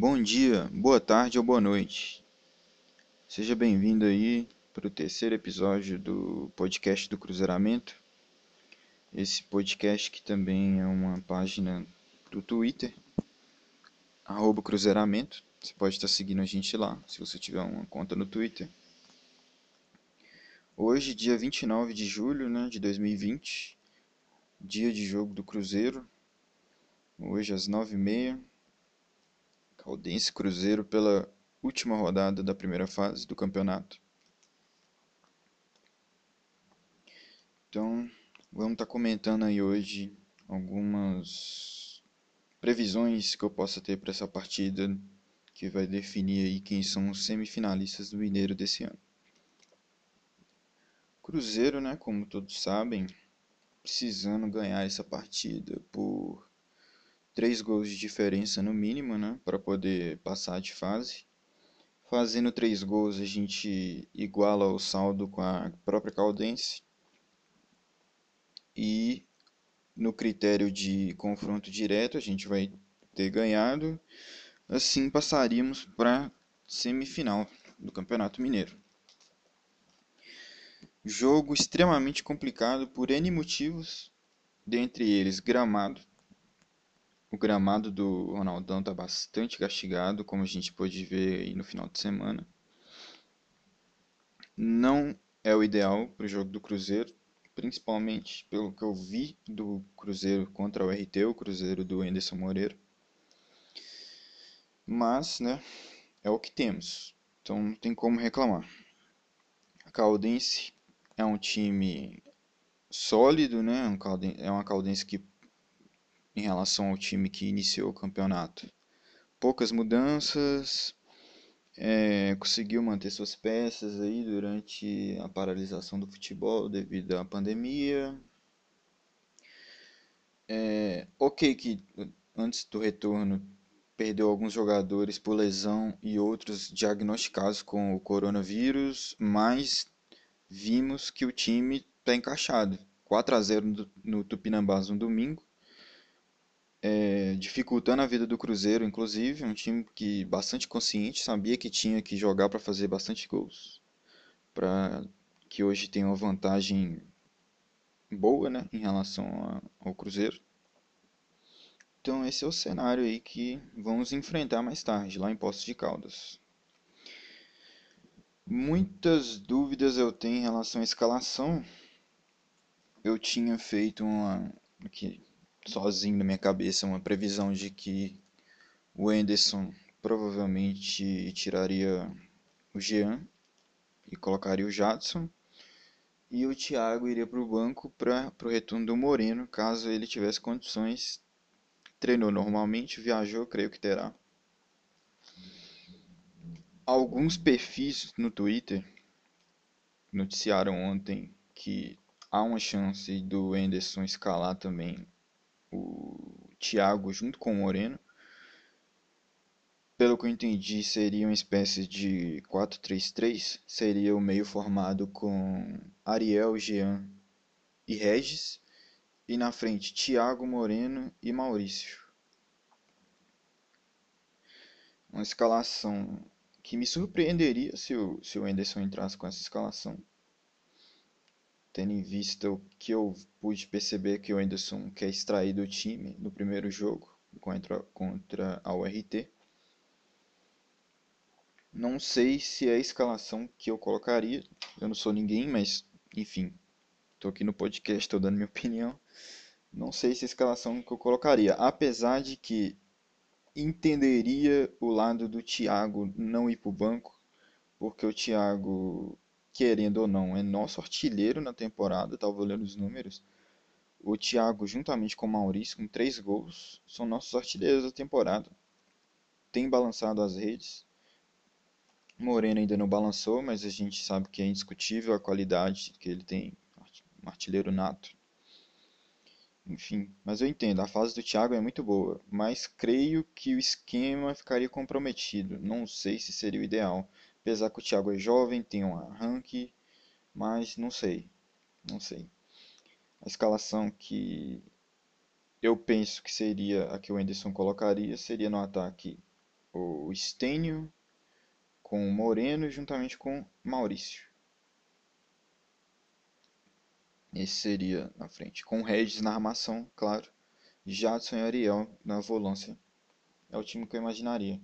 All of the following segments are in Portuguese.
Bom dia, boa tarde ou boa noite. Seja bem-vindo aí para o terceiro episódio do podcast do Cruzeiramento. Esse podcast que também é uma página do Twitter, arroba Cruzeiramento. Você pode estar seguindo a gente lá, se você tiver uma conta no Twitter. Hoje, dia 29 de julho né, de 2020, dia de jogo do Cruzeiro. Hoje às 9h30. Caldense Cruzeiro pela última rodada da primeira fase do campeonato. Então, vamos estar tá comentando aí hoje algumas previsões que eu possa ter para essa partida que vai definir aí quem são os semifinalistas do Mineiro desse ano. Cruzeiro, né, como todos sabem, precisando ganhar essa partida por três gols de diferença no mínimo, né, para poder passar de fase. Fazendo três gols, a gente iguala o saldo com a própria Caldense. E no critério de confronto direto, a gente vai ter ganhado. Assim passaríamos para semifinal do Campeonato Mineiro. Jogo extremamente complicado por N motivos, dentre eles gramado. O gramado do Ronaldão está bastante castigado, como a gente pôde ver aí no final de semana. Não é o ideal para o jogo do Cruzeiro, principalmente pelo que eu vi do Cruzeiro contra o RT, o Cruzeiro do Anderson Moreira. Mas, né, é o que temos, então não tem como reclamar. A Caldense é um time sólido, né? É uma Caldense que em relação ao time que iniciou o campeonato. Poucas mudanças, é, conseguiu manter suas peças aí durante a paralisação do futebol devido à pandemia. É, ok que antes do retorno perdeu alguns jogadores por lesão e outros diagnosticados com o coronavírus, mas vimos que o time está encaixado. 4 a 0 no, no Tupinambás no domingo é, dificultando a vida do Cruzeiro, inclusive, um time que bastante consciente, sabia que tinha que jogar para fazer bastante gols, para que hoje tem uma vantagem boa, né, em relação a, ao Cruzeiro. Então esse é o cenário aí que vamos enfrentar mais tarde, lá em Poços de Caldas. Muitas dúvidas eu tenho em relação à escalação. Eu tinha feito uma aqui sozinho na minha cabeça uma previsão de que o Anderson provavelmente tiraria o Jean e colocaria o Jadson e o Thiago iria para o banco para o retorno do Moreno, caso ele tivesse condições. Treinou normalmente, viajou, creio que terá. Alguns perfis no Twitter noticiaram ontem que há uma chance do Anderson escalar também Thiago junto com o Moreno. Pelo que eu entendi, seria uma espécie de 4-3-3. Seria o meio formado com Ariel, Jean e Regis. E na frente, Thiago, Moreno e Maurício. Uma escalação que me surpreenderia se o, se o Anderson entrasse com essa escalação tendo em vista o que eu pude perceber que o Anderson quer extrair do time no primeiro jogo contra, contra a URT. Não sei se é a escalação que eu colocaria. Eu não sou ninguém, mas enfim, estou aqui no podcast, estou dando minha opinião. Não sei se é a escalação que eu colocaria, apesar de que entenderia o lado do Thiago não ir para o banco, porque o Thiago querendo ou não, é nosso artilheiro na temporada, estava olhando os números. O Thiago, juntamente com o Maurício, com três gols, são nossos artilheiros da temporada. Tem balançado as redes. Moreno ainda não balançou, mas a gente sabe que é indiscutível a qualidade que ele tem, um artilheiro nato. Enfim, mas eu entendo, a fase do Thiago é muito boa, mas creio que o esquema ficaria comprometido. Não sei se seria o ideal. Apesar que o Thiago é jovem, tem um arranque, mas não sei. Não sei. A escalação que eu penso que seria a que o Anderson colocaria seria no ataque o Stênio, com o Moreno, juntamente com Maurício. Esse seria na frente. Com o Regis na armação, claro. Jadson e Ariel na volância. É o time que eu imaginaria.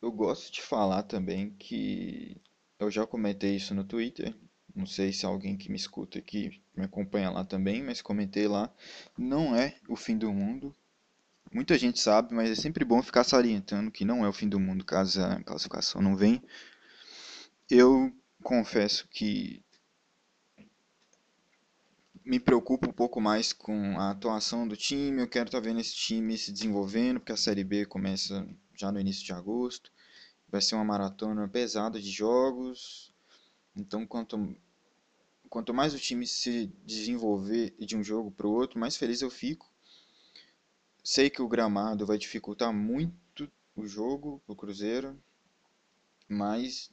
Eu gosto de falar também que eu já comentei isso no Twitter. Não sei se alguém que me escuta aqui me acompanha lá também, mas comentei lá. Não é o fim do mundo. Muita gente sabe, mas é sempre bom ficar salientando que não é o fim do mundo caso a classificação não venha. Eu confesso que me preocupo um pouco mais com a atuação do time. Eu quero estar tá vendo esse time se desenvolvendo, porque a Série B começa já no início de agosto. Vai ser uma maratona pesada de jogos. Então, quanto, quanto mais o time se desenvolver de um jogo para o outro, mais feliz eu fico. Sei que o gramado vai dificultar muito o jogo o Cruzeiro, mas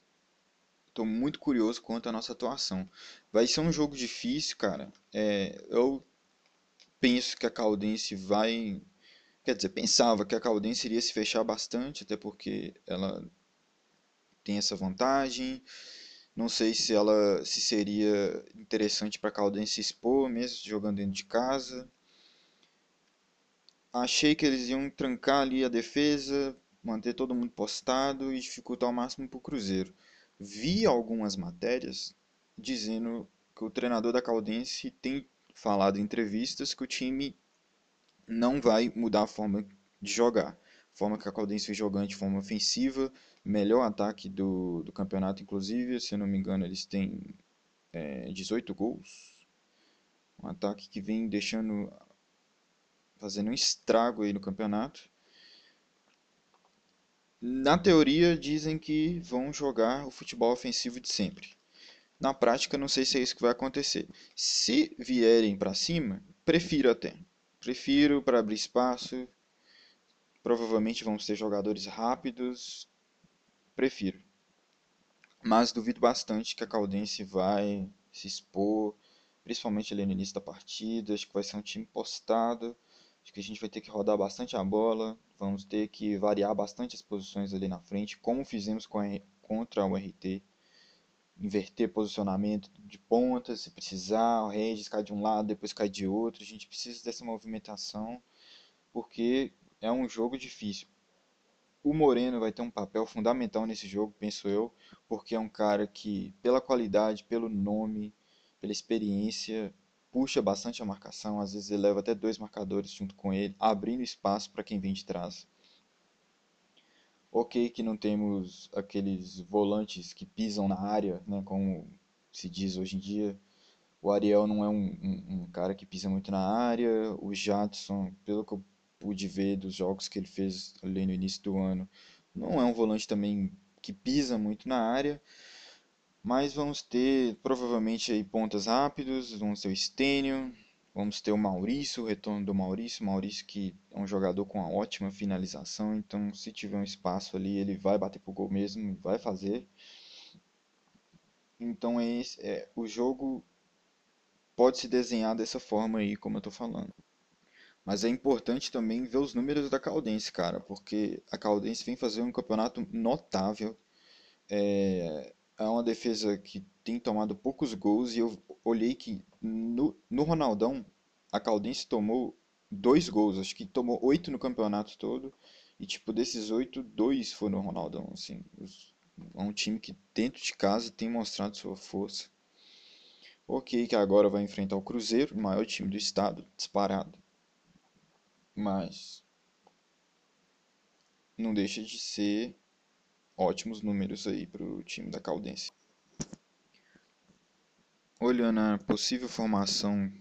Estou muito curioso quanto à nossa atuação. Vai ser um jogo difícil, cara. É, eu penso que a Caldense vai. Quer dizer, pensava que a Caldense iria se fechar bastante, até porque ela tem essa vantagem. Não sei se ela se seria interessante para a Caldense expor, mesmo jogando dentro de casa. Achei que eles iam trancar ali a defesa, manter todo mundo postado e dificultar ao máximo para o Cruzeiro vi algumas matérias dizendo que o treinador da Caldense tem falado em entrevistas que o time não vai mudar a forma de jogar. Forma que a Caldense vem jogando de forma ofensiva, melhor ataque do, do campeonato, inclusive, se eu não me engano, eles têm é, 18 gols. Um ataque que vem deixando. fazendo um estrago aí no campeonato. Na teoria, dizem que vão jogar o futebol ofensivo de sempre. Na prática, não sei se é isso que vai acontecer. Se vierem para cima, prefiro até. Prefiro para abrir espaço. Provavelmente vamos ter jogadores rápidos. Prefiro. Mas duvido bastante que a Caldense vai se expor, principalmente ali no início da partida. Acho que vai ser um time postado. Acho que a gente vai ter que rodar bastante a bola, vamos ter que variar bastante as posições ali na frente, como fizemos a, contra o RT. Inverter posicionamento de ponta, se precisar, o Regis cai de um lado, depois cai de outro. A gente precisa dessa movimentação, porque é um jogo difícil. O Moreno vai ter um papel fundamental nesse jogo, penso eu, porque é um cara que, pela qualidade, pelo nome, pela experiência, puxa bastante a marcação, às vezes ele leva até dois marcadores junto com ele, abrindo espaço para quem vem de trás. Ok que não temos aqueles volantes que pisam na área, né, como se diz hoje em dia. O Ariel não é um, um, um cara que pisa muito na área. O Jadson, pelo que eu pude ver dos jogos que ele fez ali no início do ano, não é um volante também que pisa muito na área. Mas vamos ter provavelmente aí pontas rápidos, vamos ter o Stênio, vamos ter o Maurício, o retorno do Maurício, Maurício que é um jogador com uma ótima finalização, então se tiver um espaço ali ele vai bater pro gol mesmo, vai fazer. Então é, esse, é o jogo pode se desenhar dessa forma aí, como eu tô falando. Mas é importante também ver os números da Caldense, cara, porque a Caldense vem fazer um campeonato notável. É, é uma defesa que tem tomado poucos gols e eu olhei que no, no Ronaldão a Caldense tomou dois gols, acho que tomou oito no campeonato todo e tipo desses oito, dois foram no Ronaldão, assim, é um time que dentro de casa tem mostrado sua força. Ok, que agora vai enfrentar o Cruzeiro, o maior time do estado, disparado. Mas não deixa de ser ótimos números aí para o time da Caldense. Olhando a possível formação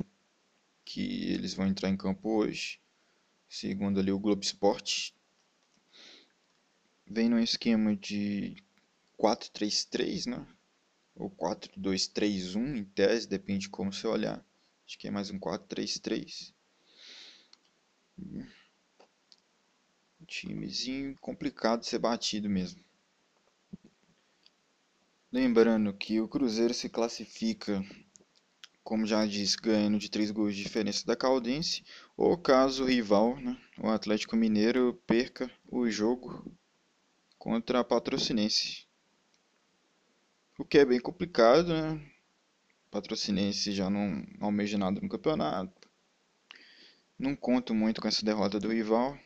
que eles vão entrar em campo hoje, segundo ali o Globo Esporte, vem num esquema de 4-3-3, né? Ou 4-2-3-1 em tese, depende de como você olhar. Acho que é mais um 4-3-3. Timezinho complicado de ser batido mesmo. Lembrando que o Cruzeiro se classifica, como já disse, ganhando de 3 gols de diferença da Caldense. ou caso o rival, né, o Atlético Mineiro, perca o jogo contra a Patrocinense. O que é bem complicado, né? Patrocinense já não almeja nada no campeonato. Não conto muito com essa derrota do rival.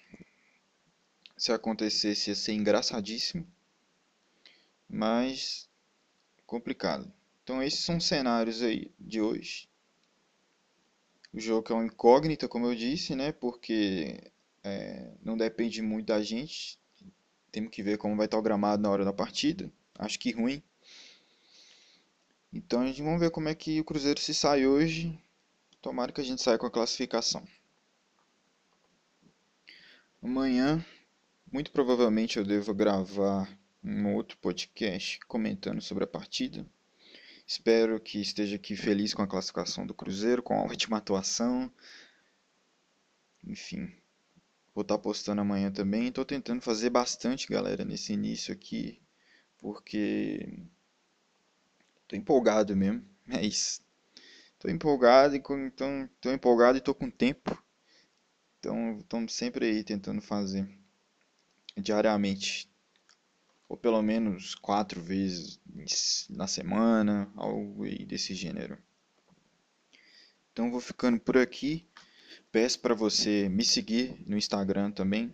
Se acontecesse ia ser engraçadíssimo. Mas complicado. Então esses são os cenários aí de hoje. O jogo é uma incógnita, como eu disse, né? Porque é, não depende muito da gente. Temos que ver como vai estar o gramado na hora da partida. Acho que ruim. Então a gente vamos ver como é que o Cruzeiro se sai hoje. Tomara que a gente saia com a classificação. Amanhã, muito provavelmente eu devo gravar um outro podcast comentando sobre a partida. Espero que esteja aqui feliz com a classificação do Cruzeiro, com a última atuação. Enfim, vou estar postando amanhã também. Estou tentando fazer bastante, galera, nesse início aqui, porque estou empolgado mesmo. É isso. Estou empolgado então tô empolgado e estou com tempo. Então, estamos sempre aí tentando fazer diariamente, ou pelo menos quatro vezes na semana, algo desse gênero. Então, vou ficando por aqui. Peço para você me seguir no Instagram também.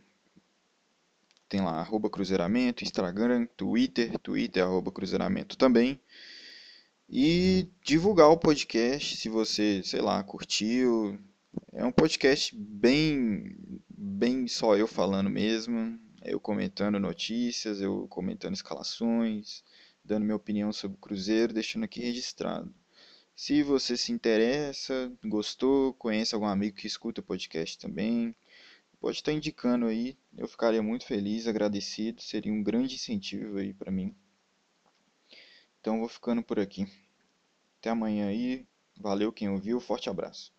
Tem lá, arroba cruzeiramento, Instagram, Twitter, Twitter, arroba cruzeiramento também. E divulgar o podcast se você, sei lá, curtiu, é um podcast bem, bem só eu falando mesmo, eu comentando notícias, eu comentando escalações, dando minha opinião sobre o Cruzeiro, deixando aqui registrado. Se você se interessa, gostou, conhece algum amigo que escuta o podcast também, pode estar indicando aí, eu ficaria muito feliz, agradecido, seria um grande incentivo aí para mim. Então vou ficando por aqui. Até amanhã aí. Valeu quem ouviu, forte abraço.